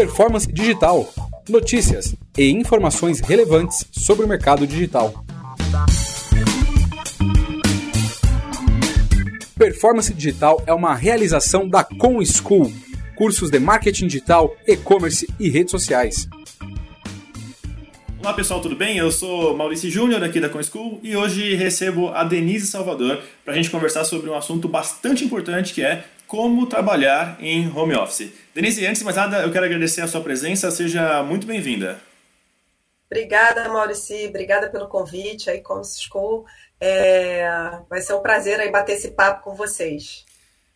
performance digital, notícias e informações relevantes sobre o mercado digital. Performance Digital é uma realização da Com School, cursos de marketing digital, e-commerce e redes sociais. Olá pessoal, tudo bem? Eu sou Maurício Júnior aqui da ConSchool e hoje recebo a Denise Salvador para a gente conversar sobre um assunto bastante importante que é como trabalhar em home office. Denise, antes de mais nada, eu quero agradecer a sua presença, seja muito bem-vinda. Obrigada, Maurício, obrigada pelo convite aí, ConSchool. É... Vai ser um prazer aí bater esse papo com vocês.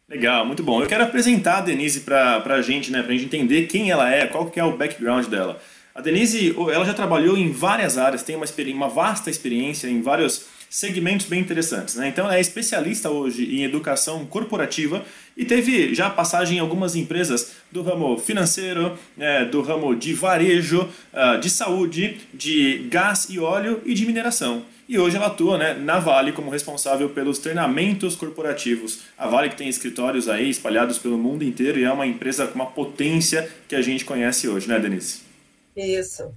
Legal, muito bom. Eu quero apresentar a Denise para a gente, né, para a gente entender quem ela é, qual que é o background dela. A Denise, ela já trabalhou em várias áreas, tem uma, uma vasta experiência em vários segmentos bem interessantes. Né? Então, é especialista hoje em educação corporativa e teve já passagem em algumas empresas do ramo financeiro, é, do ramo de varejo, uh, de saúde, de gás e óleo e de mineração. E hoje ela atua né, na Vale como responsável pelos treinamentos corporativos. A Vale que tem escritórios aí espalhados pelo mundo inteiro e é uma empresa com uma potência que a gente conhece hoje, né, Denise? Isso.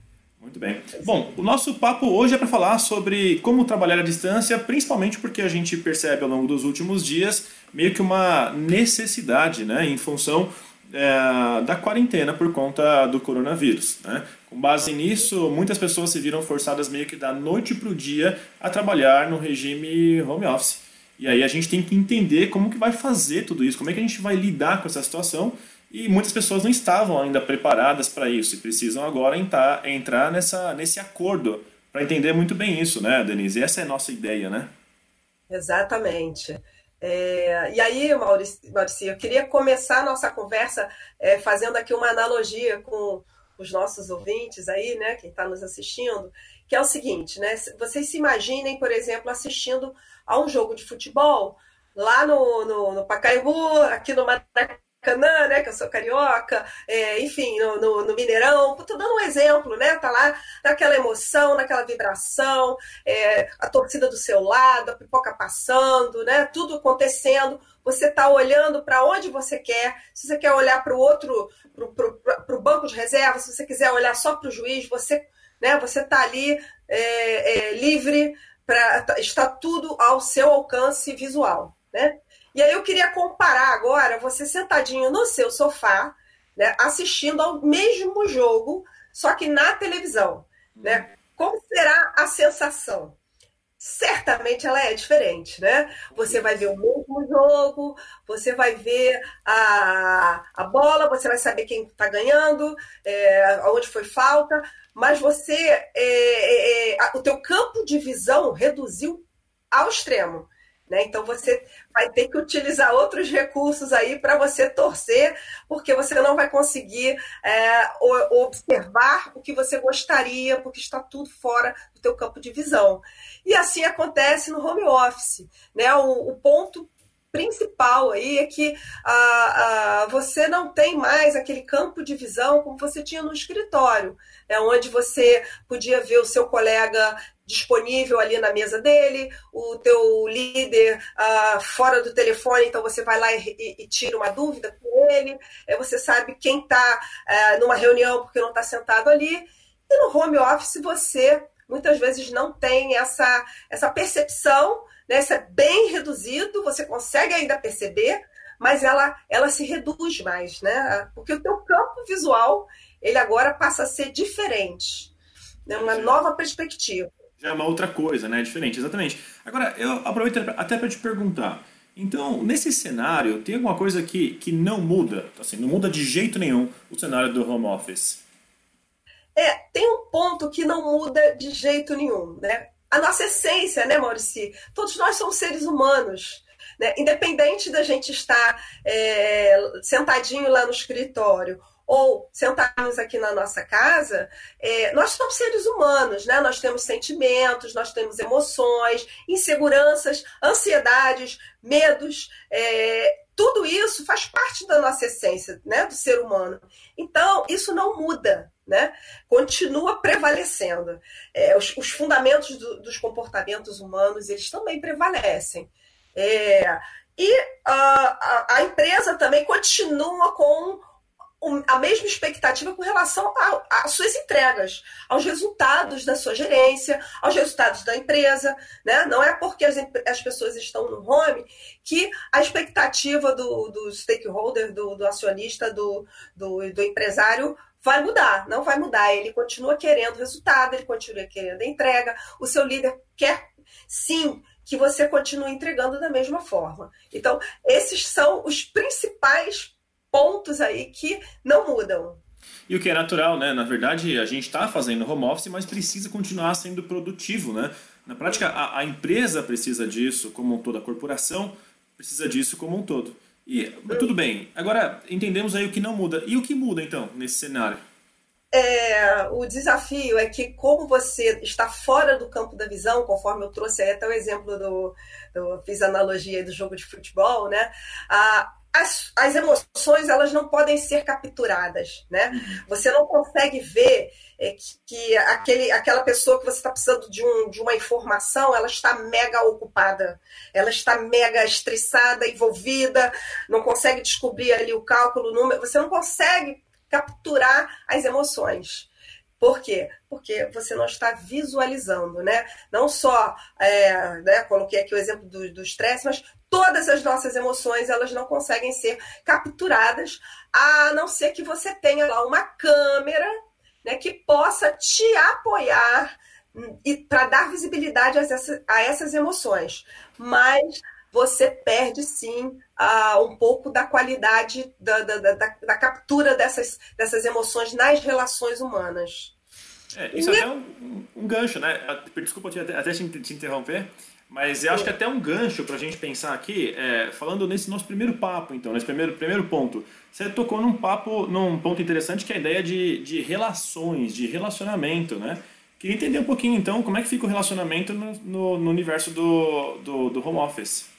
Muito bem. Bom, o nosso papo hoje é para falar sobre como trabalhar à distância, principalmente porque a gente percebe ao longo dos últimos dias meio que uma necessidade, né, em função é, da quarentena por conta do coronavírus. Né? Com base nisso, muitas pessoas se viram forçadas meio que da noite para o dia a trabalhar no regime home office. E aí a gente tem que entender como que vai fazer tudo isso, como é que a gente vai lidar com essa situação e muitas pessoas não estavam ainda preparadas para isso e precisam agora entrar, entrar nessa, nesse acordo para entender muito bem isso, né, Denise? Essa é a nossa ideia, né? Exatamente. É, e aí, Maurício, Maurício, eu queria começar a nossa conversa é, fazendo aqui uma analogia com os nossos ouvintes aí, né, quem está nos assistindo, que é o seguinte, né? Vocês se imaginem, por exemplo, assistindo a um jogo de futebol lá no, no, no Pacaembu, aqui no Maracanã, Maracanã, né, que eu sou carioca, é, enfim, no, no, no, Mineirão, tô dando um exemplo, né, tá lá naquela emoção, naquela vibração, é, a torcida do seu lado, a pipoca passando, né, tudo acontecendo, você tá olhando para onde você quer, se você quer olhar para o outro, para o banco de reserva, se você quiser olhar só para o juiz, você, né, você tá ali é, é livre, para está tudo ao seu alcance visual, né? E aí eu queria comparar agora você sentadinho no seu sofá, né, assistindo ao mesmo jogo, só que na televisão, né? Como será a sensação? Certamente ela é diferente, né? Você vai ver o mesmo jogo, você vai ver a, a bola, você vai saber quem está ganhando, é, onde foi falta, mas você, é, é, é o teu campo de visão reduziu ao extremo. Né? Então você vai ter que utilizar outros recursos aí para você torcer, porque você não vai conseguir é, observar o que você gostaria, porque está tudo fora do teu campo de visão. E assim acontece no home office. Né? O, o ponto principal aí é que ah, ah, você não tem mais aquele campo de visão como você tinha no escritório, é onde você podia ver o seu colega disponível ali na mesa dele, o teu líder ah, fora do telefone, então você vai lá e, e, e tira uma dúvida com ele, é, você sabe quem está ah, numa reunião porque não está sentado ali, e no home office você muitas vezes não tem essa, essa percepção, né? Isso é bem reduzido, você consegue ainda perceber, mas ela, ela se reduz mais, né? Porque o teu campo visual, ele agora passa a ser diferente, né? uma nova perspectiva já é uma outra coisa, né? Diferente, exatamente. Agora, eu aproveito até para te perguntar. Então, nesse cenário, tem alguma coisa que, que não muda? Assim, não muda de jeito nenhum o cenário do home office? É, tem um ponto que não muda de jeito nenhum, né? A nossa essência, né, Maurício? Todos nós somos seres humanos. Né? Independente da gente estar é, sentadinho lá no escritório ou sentarmos aqui na nossa casa, é, nós somos seres humanos, né? Nós temos sentimentos, nós temos emoções, inseguranças, ansiedades, medos. É, tudo isso faz parte da nossa essência, né? Do ser humano. Então, isso não muda, né? Continua prevalecendo. É, os, os, fundamentos do, dos comportamentos humanos, eles também prevalecem. É, e a, a, a empresa também continua com a mesma expectativa com relação às suas entregas, aos resultados da sua gerência, aos resultados da empresa. Né? Não é porque as, as pessoas estão no home que a expectativa do, do stakeholder, do, do acionista, do, do, do empresário vai mudar, não vai mudar. Ele continua querendo resultado, ele continua querendo entrega, o seu líder quer sim que você continue entregando da mesma forma. Então, esses são os principais pontos aí que não mudam. E o que é natural, né? Na verdade, a gente está fazendo home office, mas precisa continuar sendo produtivo, né? Na prática, a, a, empresa precisa disso como um todo, a corporação precisa disso como um todo. E tudo bem. Agora entendemos aí o que não muda. E o que muda então nesse cenário? É, o desafio é que, como você está fora do campo da visão, conforme eu trouxe até o exemplo do, do fiz analogia do jogo de futebol, né? A, as, as emoções elas não podem ser capturadas, né? Você não consegue ver é, que, que, aquele, aquela pessoa que você está precisando de, um, de uma informação, ela está mega ocupada, ela está mega estressada, envolvida, não consegue descobrir ali o cálculo, o número, você não consegue capturar as emoções. Por quê? Porque você não está visualizando, né? Não só, é, né, coloquei aqui o exemplo do estresse, mas todas as nossas emoções elas não conseguem ser capturadas, a não ser que você tenha lá uma câmera né, que possa te apoiar hum, e para dar visibilidade a, essa, a essas emoções. Mas você perde sim uh, um pouco da qualidade da, da, da, da, captura dessas, dessas emoções nas relações humanas. É, isso e... é um, um, gancho, né? Desculpa até, até te interromper, mas eu acho que até um gancho para a gente pensar aqui, é, falando nesse nosso primeiro papo, então, nesse primeiro, primeiro ponto. Você tocou num papo, num ponto interessante que é a ideia de, de relações, de relacionamento, né? Queria entender um pouquinho, então, como é que fica o relacionamento no, no, no universo do, do, do home office.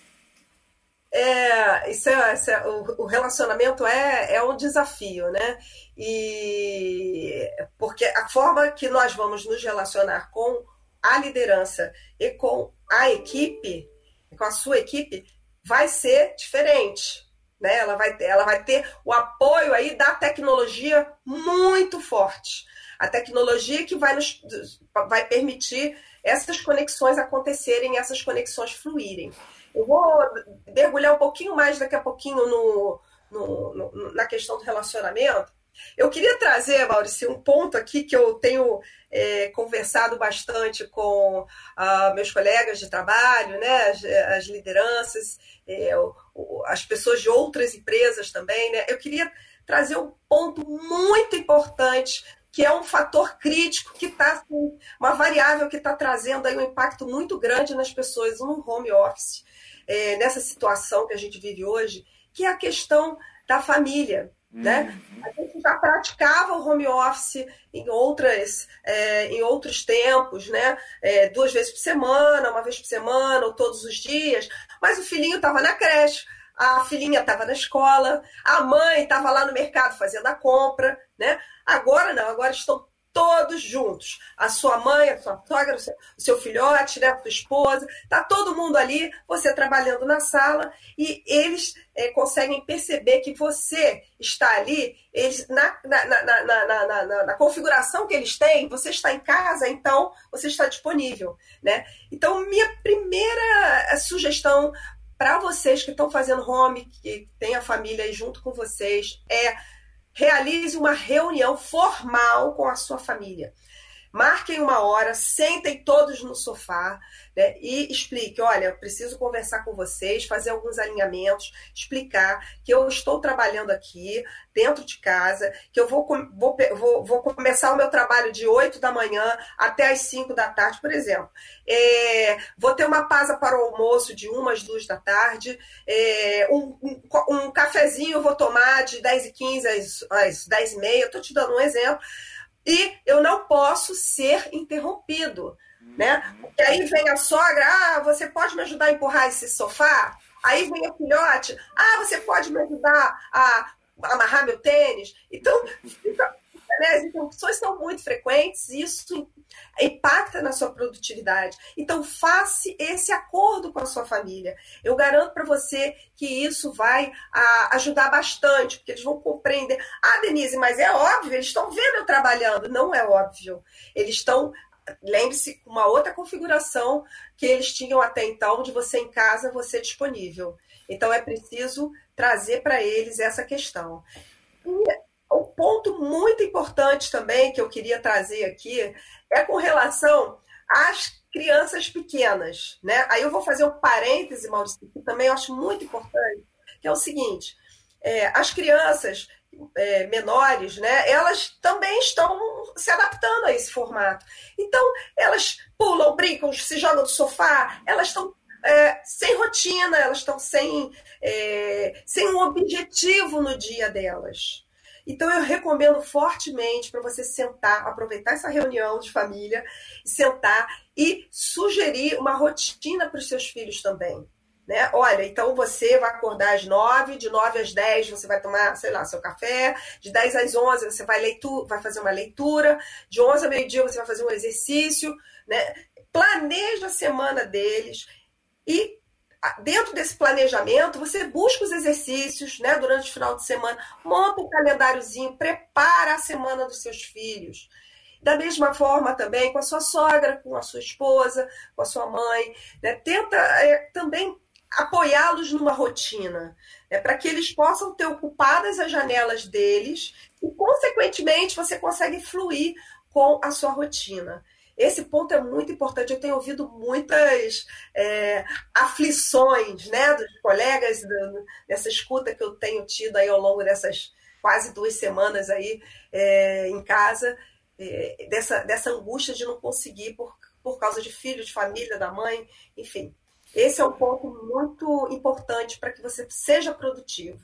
É, isso é, isso é o, o, relacionamento é, é um desafio, né? E porque a forma que nós vamos nos relacionar com a liderança e com a equipe, com a sua equipe, vai ser diferente. Né? Ela, vai, ela vai ter o apoio aí da tecnologia muito forte. A tecnologia que vai, nos, vai permitir essas conexões acontecerem, essas conexões fluírem. Eu vou mergulhar um pouquinho mais daqui a pouquinho no, no, no, na questão do relacionamento. Eu queria trazer, Maurício, um ponto aqui que eu tenho é, conversado bastante com uh, meus colegas de trabalho, né, as, as lideranças, é, o, as pessoas de outras empresas também. Né? Eu queria trazer um ponto muito importante que é um fator crítico que está assim, uma variável que está trazendo aí um impacto muito grande nas pessoas no home office, é, nessa situação que a gente vive hoje, que é a questão da família. Né? Uhum. A gente já praticava o home office em, outras, é, em outros tempos, né? É, duas vezes por semana, uma vez por semana, ou todos os dias, mas o filhinho estava na creche, a filhinha estava na escola, a mãe estava lá no mercado fazendo a compra, né? Agora não, agora estão todos juntos. A sua mãe, a sua sogra, o seu, filhote, né, a sua esposa, tá todo mundo ali, você trabalhando na sala, e eles é, conseguem perceber que você está ali, eles, na, na, na, na, configuração que eles têm, você está em casa, então você está disponível. Né? Então, minha primeira sugestão para vocês que estão fazendo home, que tem a família aí junto com vocês, é realize uma reunião formal com a sua família. Marquem uma hora, sentem todos no sofá né, e explique: olha, preciso conversar com vocês, fazer alguns alinhamentos, explicar que eu estou trabalhando aqui dentro de casa, que eu vou, vou, vou, vou começar o meu trabalho de 8 da manhã até as 5 da tarde, por exemplo. É, vou ter uma pausa para o almoço de 1 às 2 da tarde, é, um, um, um, cafezinho eu vou tomar de 10 e 15 às, às 10 e meia, estou te dando um exemplo e eu não posso ser interrompido, né? Porque aí vem a sogra, ah, você pode me ajudar a empurrar esse sofá? Aí vem a filhote, ah, você pode me ajudar a amarrar meu tênis? Então, né, as interrupções são muito frequentes isso impacta na sua produtividade. Então, faça esse acordo com a sua família. Eu garanto para você que isso vai a, ajudar bastante, porque eles vão compreender. Ah, Denise, mas é óbvio, eles estão vendo eu trabalhando. Não é óbvio. Eles estão lembre-se, uma outra configuração que eles tinham até então de você em casa, você disponível. Então é preciso trazer para eles essa questão. E ponto muito importante também que eu queria trazer aqui é com relação às crianças pequenas, né? Aí eu vou fazer um parêntese, Maurício, que também eu acho muito importante, que é o seguinte: é, as crianças é, menores, né, elas também estão se adaptando a esse formato. Então, elas pulam, brincam, se jogam do sofá, elas estão é, sem rotina, elas estão sem, é, sem um objetivo no dia delas. Então, eu recomendo fortemente para você sentar, aproveitar essa reunião de família, sentar e sugerir uma rotina para os seus filhos também. Né? Olha, então você vai acordar às nove, de nove às dez você vai tomar, sei lá, seu café, de dez às onze você vai, leitu vai fazer uma leitura, de onze ao meio-dia você vai fazer um exercício, né? Planeja a semana deles e dentro desse planejamento, você busca os exercícios né, durante o final de semana, monta um calendáriozinho, prepara a semana dos seus filhos. Da mesma forma também com a sua sogra, com a sua esposa, com a sua mãe. Né? Tenta é, também apoiá-los numa rotina, né, para que eles possam ter ocupadas as janelas deles e, consequentemente, você consegue fluir com a sua rotina. Esse ponto é muito importante. Eu tenho ouvido muitas é, aflições né, dos colegas dessa escuta que eu tenho tido aí ao longo dessas quase duas semanas aí é, em casa, é, dessa, dessa angústia de não conseguir por, por causa de filho, de família, da mãe, enfim. Esse é um ponto muito importante para que você seja produtivo.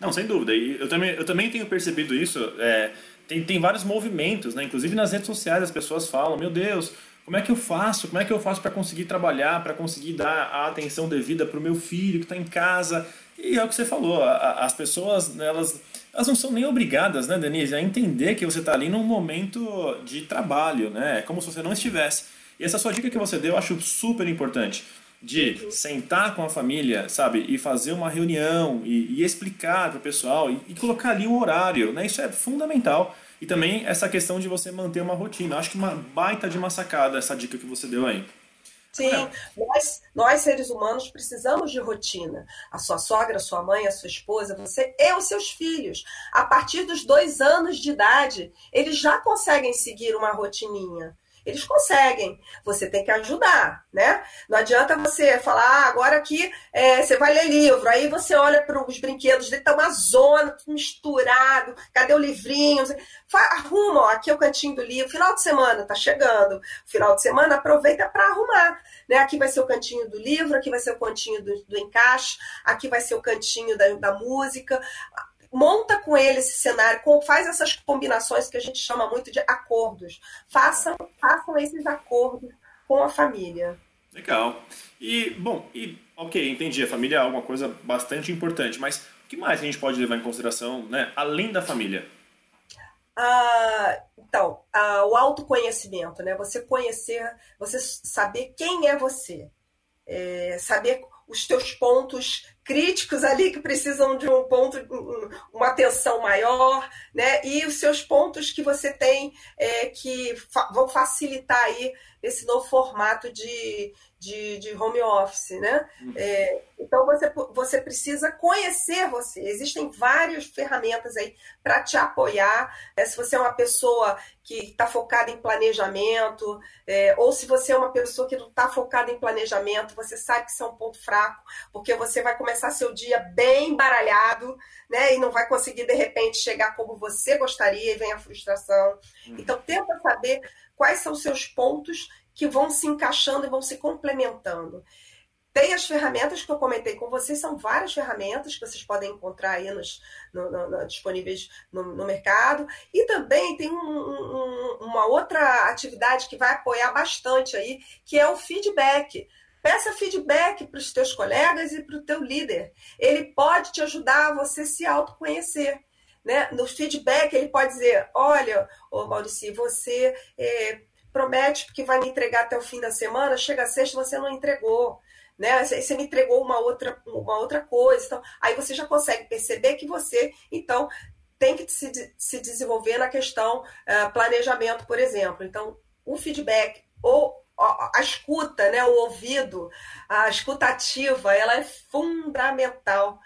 Não, sem dúvida. E eu também, eu também tenho percebido isso. É, tem, tem vários movimentos, né? Inclusive nas redes sociais as pessoas falam: Meu Deus, como é que eu faço? Como é que eu faço para conseguir trabalhar, para conseguir dar a atenção devida para o meu filho que está em casa? E é o que você falou, as pessoas, elas, elas não são nem obrigadas, né, Denise, a entender que você está ali num momento de trabalho, né? É como se você não estivesse. E essa sua dica que você deu eu acho super importante de sentar com a família, sabe, e fazer uma reunião e, e explicar para o pessoal e, e, colocar ali o horário, né? Isso é fundamental. E também essa questão de você manter uma rotina. Acho que uma baita de uma sacada essa dica que você deu aí. Sim, nós, nós seres humanos precisamos de rotina. A sua sogra, a sua mãe, a sua esposa, você e os seus filhos. A partir dos dois anos de idade, eles já conseguem seguir uma rotininha. Eles conseguem. Você tem que ajudar, né? Não adianta você falar, ah, agora aqui é, você vai ler livro. Aí você olha para os brinquedos dele, tá uma zona, misturado. Cadê o livrinho? Arruma, ó, aqui é o cantinho do livro. Final de semana tá chegando. Final de semana aproveita para arrumar. Né? Aqui vai ser o cantinho do livro, aqui vai ser o cantinho do, do encaixe, aqui vai ser o cantinho da, da música monta com ele esse cenário, faz essas combinações que a gente chama muito de acordos. Façam, façam esses acordos com a família. Legal. E, bom, e ok, entendi, a família é alguma coisa bastante importante, mas o que mais a gente pode levar em consideração, né, além da família? Ah, então, ah, o autoconhecimento, né? Você conhecer, você saber quem é você, é, saber os teus pontos críticos ali que precisam de um ponto, uma atenção maior, né? E os seus pontos que você tem é, que fa vão facilitar aí esse novo formato de, de, de home office, né? Uhum. É, então você, você precisa conhecer você. Existem várias ferramentas aí para te apoiar. É, se você é uma pessoa que está focada em planejamento, é, ou se você é uma pessoa que não está focada em planejamento, você sabe que isso é um ponto fraco, porque você vai começar seu dia bem embaralhado, né? E não vai conseguir, de repente, chegar como você gostaria e vem a frustração. Uhum. Então, tenta saber quais são os seus pontos que vão se encaixando e vão se complementando. Tem as ferramentas que eu comentei com vocês, são várias ferramentas que vocês podem encontrar aí nos, no, no, no, disponíveis no, mercado. E também tem um, um, uma outra atividade que vai apoiar bastante aí, que é o feedback. Peça feedback para os teus colegas e para o teu líder. Ele pode te ajudar a você se autoconhecer. né? No feedback, ele pode dizer: olha, ô Maurício, você é, promete que vai me entregar até o fim da semana, chega a sexta você não entregou. Né? Você me entregou uma outra, uma outra coisa. Então, aí você já consegue perceber que você, então, tem que se, se desenvolver na questão uh, planejamento, por exemplo. Então, o feedback ou a escuta, né, o ouvido, a escuta ativa, ela é fundamental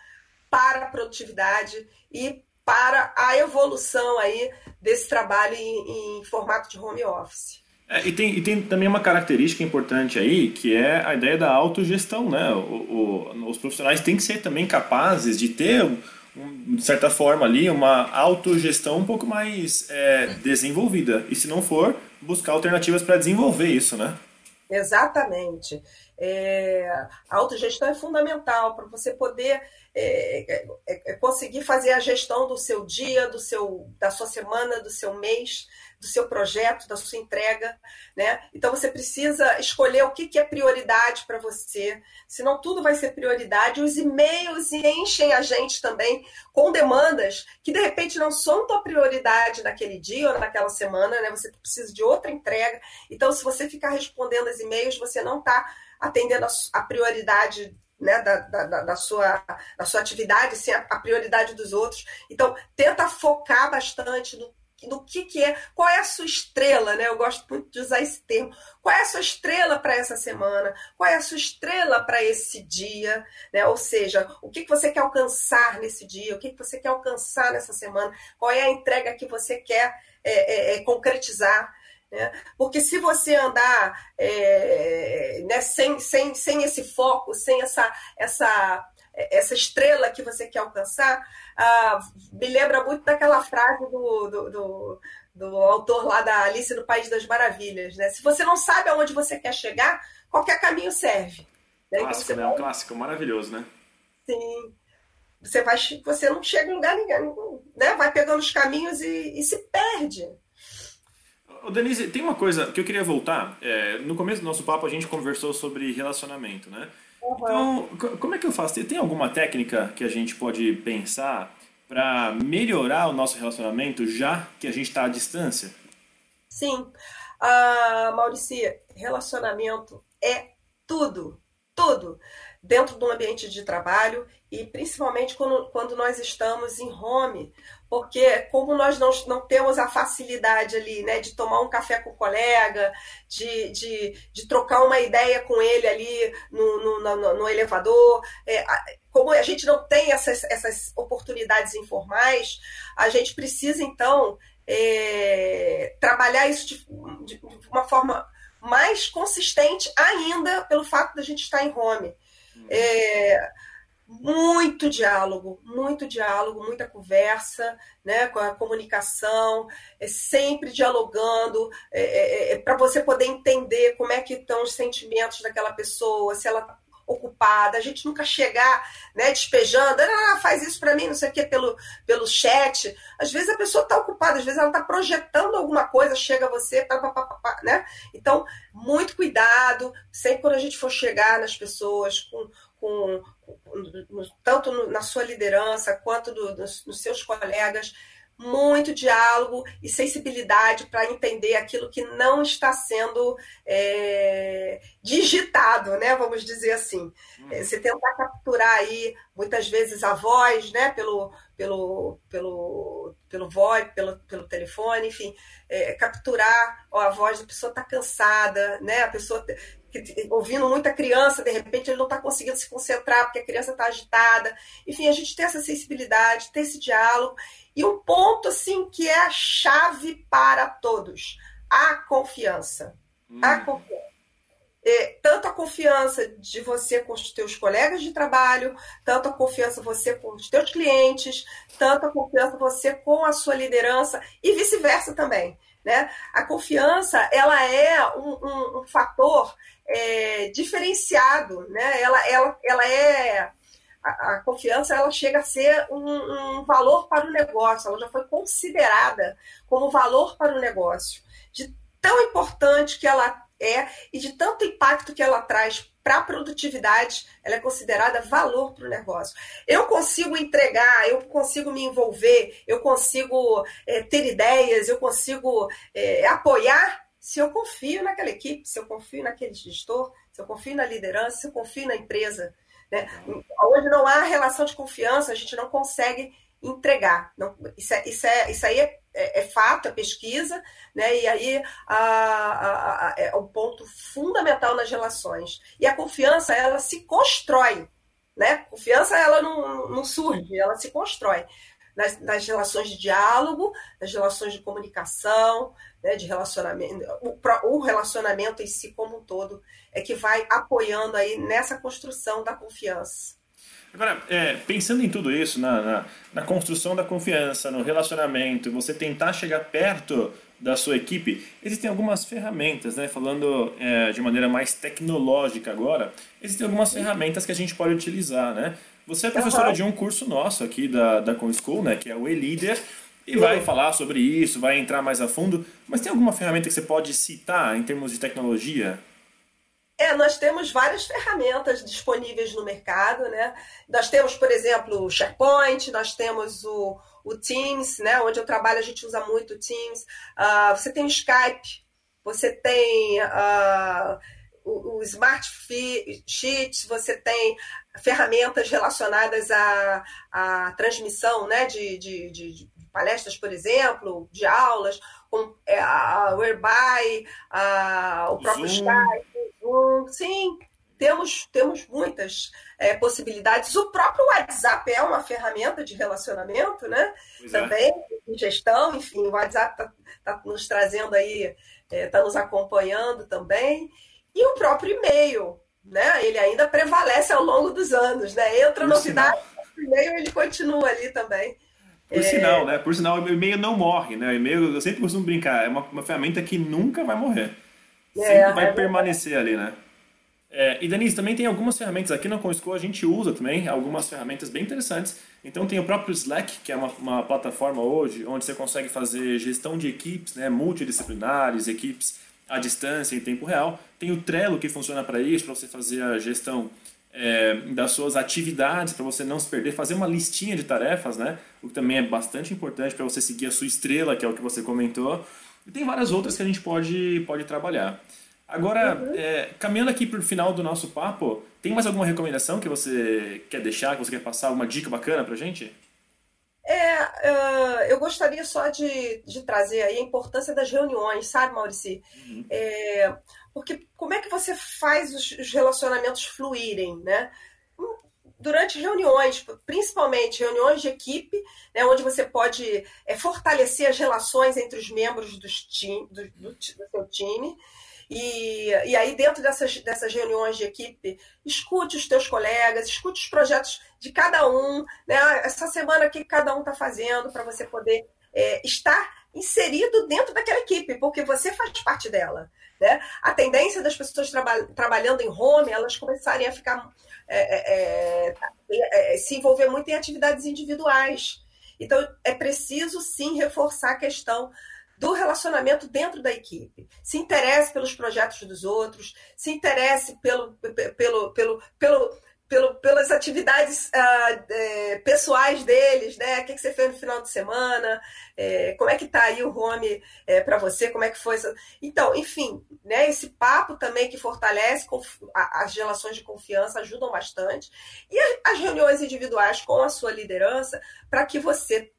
para a produtividade e para a evolução aí desse trabalho em, em formato de home office. É, e, tem, e tem também uma característica importante aí, que é a ideia da autogestão, né? O, o, os profissionais têm que ser também capazes de ter, um, de certa forma ali, uma autogestão um pouco mais é, desenvolvida. E se não for, buscar alternativas para desenvolver isso, né? Exatamente. É, a autogestão é fundamental para você poder é, é, é, conseguir fazer a gestão do seu dia, do seu, da sua semana, do seu mês, do seu projeto, da sua entrega, né? Então você precisa escolher o que, que é prioridade para você, senão tudo vai ser prioridade. Os e-mails enchem a gente também com demandas que de repente não são tua prioridade naquele dia ou naquela semana, né? Você precisa de outra entrega. Então, se você ficar respondendo os e-mails, você não está atendendo a prioridade né, da, da, da, sua, da sua atividade, sim, a, a, prioridade dos outros. Então, tenta focar bastante no do que, que é, qual é a sua estrela, né? Eu gosto muito de usar esse termo. Qual é a sua estrela para essa semana? Qual é a sua estrela para esse dia? Né? Ou seja, o que, que você quer alcançar nesse dia? O que, que você quer alcançar nessa semana? Qual é a entrega que você quer é, é, é, concretizar? Né? Porque se você andar é, né, sem, sem, sem esse foco, sem essa, essa essa estrela que você quer alcançar, ah, me lembra muito daquela frase do, do, do, do, autor lá da Alice no País das Maravilhas. Né? Se você não sabe aonde você quer chegar, qualquer caminho serve. Né? Clássico, né? Vai... Um clássico maravilhoso, né? Sim. Você, vai, você não chega em lugar nenhum, né? vai pegando os caminhos e, e se perde. Ô Denise, tem uma coisa que eu queria voltar. É, no começo do nosso papo a gente conversou sobre relacionamento, né? Uhum. Então, como é que eu faço? Tem alguma técnica que a gente pode pensar para melhorar o nosso relacionamento já que a gente está à distância? Sim. Uh, Maurício, relacionamento é tudo, tudo dentro do ambiente de trabalho e principalmente quando, quando nós estamos em home, porque como nós não, não temos a facilidade ali, né, de tomar um café com o colega, de, de, de trocar uma ideia com ele ali no, no, no, no elevador, é, como a gente não tem essas, essas oportunidades informais, a gente precisa então é, trabalhar isso de, de uma forma mais consistente ainda pelo fato da gente estar em home. É, muito diálogo, muito diálogo, muita conversa, né, com a comunicação, é sempre dialogando, é, é, é para você poder entender como é que estão os sentimentos daquela pessoa, se ela ocupada, a gente nunca chegar, né, despejando, ah, faz isso para mim, não sei o que, pelo, pelo chat. Às vezes a pessoa está ocupada, às vezes ela está projetando alguma coisa, chega você, pá, pá, pá, né? Então, muito cuidado, sempre quando a gente for chegar nas pessoas com, com, com tanto na sua liderança quanto do, nos, nos seus colegas, muito diálogo e sensibilidade para entender aquilo que não está sendo é, digitado, né? Vamos dizer assim. Uhum. Você tentar capturar aí muitas vezes a voz, né? Pelo pelo pelo pelo VoIP, pelo, pelo telefone, enfim, é, capturar ó, a voz da pessoa está cansada, né? A pessoa ouvindo muita criança, de repente ele não está conseguindo se concentrar porque a criança está agitada. Enfim, a gente tem essa sensibilidade, tem esse diálogo. E um ponto, assim, que é a chave para todos: a confiança. Hum. A confiança. É, tanto a confiança de você com os teus colegas de trabalho, tanto a confiança você com os teus clientes, tanto a confiança você com a sua liderança e vice-versa também. Né? A confiança ela é um, um, um fator é, diferenciado, né? ela, ela, ela é a, a, confiança ela chega a ser um, um, valor para o negócio, ela já foi considerada como valor para o negócio, de tão importante que ela é e de tanto impacto que ela traz para a produtividade, ela é considerada valor para o negócio. Eu consigo entregar, eu consigo me envolver, eu consigo é, ter ideias, eu consigo é, apoiar se eu confio naquela equipe, se eu confio naquele gestor, se eu confio na liderança, se eu confio na empresa. Né? Onde não há relação de confiança, a gente não consegue entregar. Não, isso, é, isso, é, isso aí é, é, é fato, é pesquisa, né? e aí a, a, a, é um ponto fundamental nas relações. E a confiança, ela se constrói. Né? Confiança, ela não, não surge, ela se constrói. Nas, nas relações de diálogo, nas relações de comunicação, né, de relacionamento, o, o, relacionamento em si como um todo é que vai apoiando aí nessa construção da confiança. Agora, é, pensando em tudo isso, na, na, na, construção da confiança, no relacionamento, você tentar chegar perto da sua equipe, existem algumas ferramentas, né? Falando é, de maneira mais tecnológica agora, existem algumas ferramentas que a gente pode utilizar, né? Você é professora uhum. de um curso nosso aqui da, da ComSchool, né? Que é o e-leader e vai falar sobre isso, vai entrar mais a fundo. Mas tem alguma ferramenta que você pode citar em termos de tecnologia? É, nós temos várias ferramentas disponíveis no mercado, né? Nós temos, por exemplo, o SharePoint, nós temos o, o Teams, né? Onde eu trabalho a gente usa muito o Teams. Uh, você tem o Skype, você tem uh, o, o Smart Sheets, você tem ferramentas relacionadas à, à transmissão né, de, de, de, palestras, por exemplo, de aulas, com é, a Whereby, a, o próprio Zoom. Skype, Zoom, sim, temos, temos muitas é, possibilidades. O próprio WhatsApp é uma ferramenta de relacionamento, né? Pois é. Também, é. de gestão, enfim, o WhatsApp está tá nos trazendo aí, está é, tá nos acompanhando também. E o próprio e-mail, né? Ele ainda prevalece ao longo dos anos, né? Entra Por novidade, o e-mail ele continua ali também. Por é... sinal, né? Por sinal, o e-mail não morre, né? O e-mail, eu sempre costumo brincar, é uma, uma ferramenta que nunca vai morrer. É, sempre vai permanecer ali, né? É, e Denise, também tem algumas ferramentas aqui na ComSchool, a gente usa também algumas ferramentas bem interessantes. Então tem o próprio Slack, que é uma, uma plataforma hoje onde você consegue fazer gestão de equipes né, multidisciplinares, equipes à distância, em tempo real. Tem o Trello, que funciona para isso, para você fazer a gestão é, das suas atividades, para você não se perder, fazer uma listinha de tarefas, né? O que também é bastante importante para você seguir a sua estrela, que é o que você comentou. E tem várias outras que a gente pode, pode trabalhar. Agora, uhum. é, caminhando aqui para o final do nosso papo, tem mais alguma recomendação que você quer deixar, que você quer passar, alguma dica bacana para a gente? É, uh, eu gostaria só de, de trazer aí a importância das reuniões, sabe, Maurício? Uhum. É, porque como é que você faz os, os relacionamentos fluírem, né? durante reuniões, principalmente reuniões de equipe, né, onde você pode é, fortalecer as relações entre os membros dos time, do, do, do, seu time. E, e aí, dentro dessas, dessas reuniões de equipe, escute os teus colegas, escute os projetos de cada um, né, essa semana o que cada um está fazendo para você poder é, estar inserido dentro daquela equipe, porque você faz parte dela. Né? A tendência das pessoas traba trabalhando em home, elas começarem a ficar é, é, é, é, se envolver muito em atividades individuais. Então, é preciso sim reforçar a questão do relacionamento dentro da equipe. Se interesse pelos projetos dos outros, se interesse pelo, pelo, pelo, pelo pelo, pelas atividades uh, é, pessoais deles, né? O que, que, você fez no final de semana? É, como é que tá aí o home é, para você? Como é que foi? Então, enfim, né? Esse papo também que fortalece as relações de confiança ajudam bastante. E as reuniões individuais com a sua liderança para que você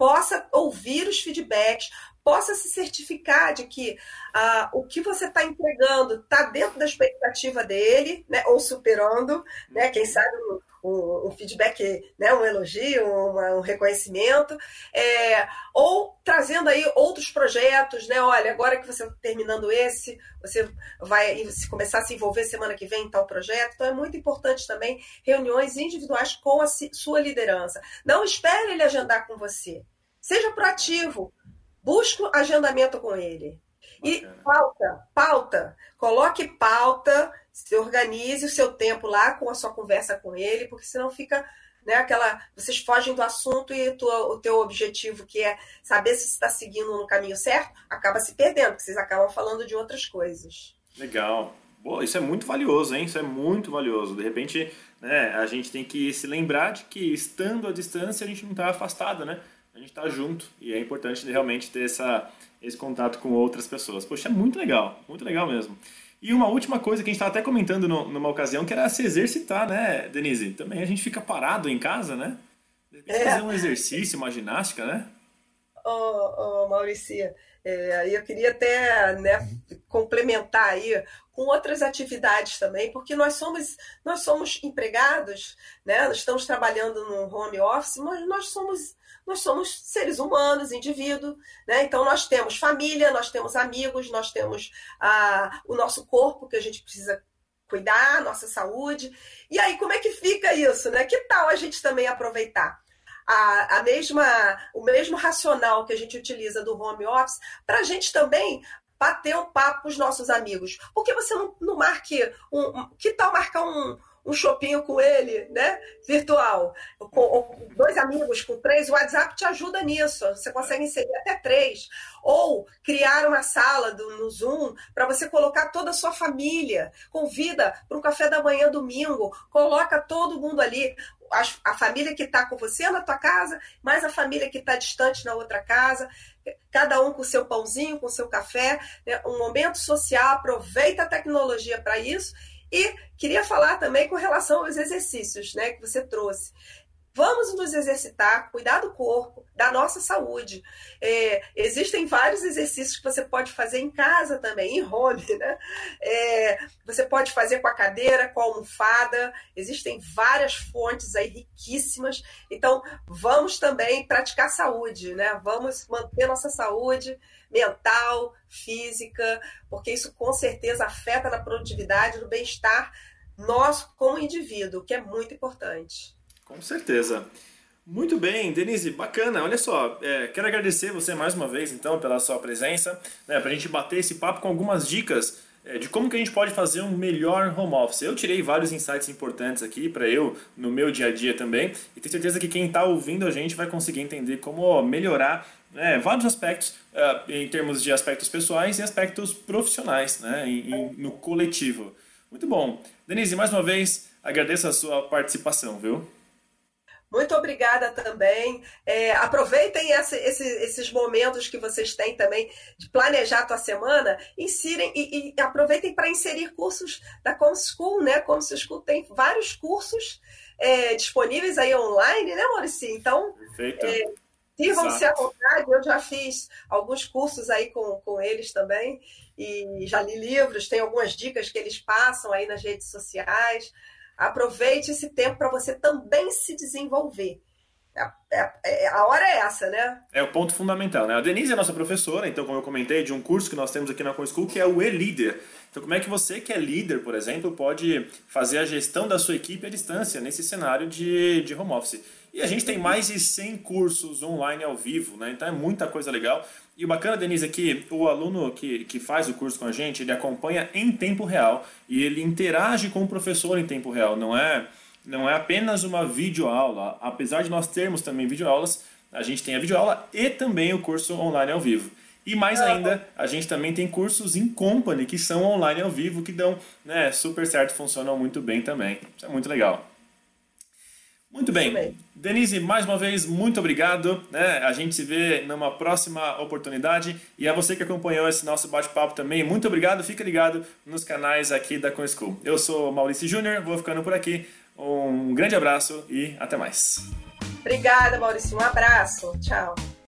possa ouvir os feedbacks, possa se certificar de que ah, o que você está entregando está dentro da expectativa dele, né, ou superando, né, quem sabe um, um feedback, né, um elogio, um reconhecimento, é, ou trazendo aí outros projetos, né, olha, agora que você está terminando esse, você vai começar a se envolver semana que vem em tal projeto, então é muito importante também reuniões individuais com a sua liderança. Não espere ele agendar com você. Seja proativo, Busque agendamento com ele. E pauta, pauta. Coloque pauta, se organize o seu tempo lá com a sua conversa com ele, porque senão fica né, aquela. Vocês fogem do assunto e tua, o teu objetivo, que é saber se está seguindo no caminho certo, acaba se perdendo, porque vocês acabam falando de outras coisas. Legal. Boa, isso é muito valioso, hein? Isso é muito valioso. De repente, né, a gente tem que se lembrar de que estando à distância a gente não está afastado, né? A gente está junto e é importante realmente ter essa, esse contato com outras pessoas. Poxa, é muito legal, muito legal mesmo. E uma última coisa que a gente estava até comentando no, numa ocasião, que era se exercitar, né, Denise? Também a gente fica parado em casa, né? É. Fazer um exercício, uma ginástica, né? Ô, oh, oh, Mauricia, é, eu queria até né, complementar aí com outras atividades também, porque nós somos, nós somos empregados, né, estamos trabalhando no home office, mas nós somos nós somos seres humanos, indivíduos, né? Então nós temos família, nós temos amigos, nós temos ah, o nosso corpo que a gente precisa cuidar, nossa saúde. E aí, como é que fica isso, né? Que tal a gente também aproveitar a, a mesma, o mesmo racional que a gente utiliza do home office para a gente também bater um papo com os nossos amigos? Por que você não, não marque um, um, Que tal marcar um um shopping com ele, né? Virtual. Com, dois amigos com três, o WhatsApp te ajuda nisso. Você consegue inserir até três. Ou criar uma sala do, no Zoom para você colocar toda a sua família. Convida para um café da manhã domingo. Coloca todo mundo ali. A, a família que está com você na tua casa, mais a família que está distante na outra casa, cada um com o seu pãozinho, com o seu café, né? um momento social, aproveita a tecnologia para isso e queria falar também com relação aos exercícios né, que você trouxe. Vamos nos exercitar, cuidar do corpo, da nossa saúde. É, existem vários exercícios que você pode fazer em casa também, em home, né? É, você pode fazer com a cadeira, com a almofada. Existem várias fontes aí riquíssimas. Então, vamos também praticar saúde, né? Vamos manter nossa saúde mental, física, porque isso com certeza afeta na produtividade, no bem-estar nosso como indivíduo, que é muito importante. Com certeza. Muito bem, Denise, bacana. Olha só, é, quero agradecer você mais uma vez, então, pela sua presença, né, para a gente bater esse papo com algumas dicas é, de como que a gente pode fazer um melhor home office. Eu tirei vários insights importantes aqui para eu, no meu dia a dia também, e tenho certeza que quem está ouvindo a gente vai conseguir entender como melhorar né, vários aspectos, uh, em termos de aspectos pessoais e aspectos profissionais, né, em, em, no coletivo. Muito bom. Denise, mais uma vez, agradeço a sua participação, viu? Muito obrigada também. É, aproveitem essa, esse, esses momentos que vocês têm também de planejar a tua semana, insirem e, e aproveitem para inserir cursos da ComSchool, né? ComSchool School tem vários cursos é, disponíveis aí online, né, Maurício? Então, Perfeito. É, Sirvam-se à vontade, eu já fiz alguns cursos aí com, com eles também, e já li livros, tem algumas dicas que eles passam aí nas redes sociais. Aproveite esse tempo para você também se desenvolver. É, é, é, a hora é essa, né? É o ponto fundamental, né? A Denise é nossa professora, então, como eu comentei, de um curso que nós temos aqui na ComSchool, que é o E-Leader. Então, como é que você, que é líder, por exemplo, pode fazer a gestão da sua equipe à distância, nesse cenário de, de home office? E a gente tem mais de 100 cursos online ao vivo, né? Então é muita coisa legal. E o bacana, Denise, é que o aluno que, que faz o curso com a gente, ele acompanha em tempo real e ele interage com o professor em tempo real. Não é, não é apenas uma videoaula. Apesar de nós termos também videoaulas, a gente tem a videoaula e também o curso online ao vivo. E mais ainda, a gente também tem cursos em company que são online ao vivo, que dão né, super certo, funcionam muito bem também. Isso é muito legal. Muito bem. bem. Denise, mais uma vez, muito obrigado. Né? A gente se vê numa próxima oportunidade. E a você que acompanhou esse nosso bate-papo também, muito obrigado. Fica ligado nos canais aqui da ConSchool. Eu sou Maurício Júnior, vou ficando por aqui. Um grande abraço e até mais. Obrigada, Maurício. Um abraço. Tchau.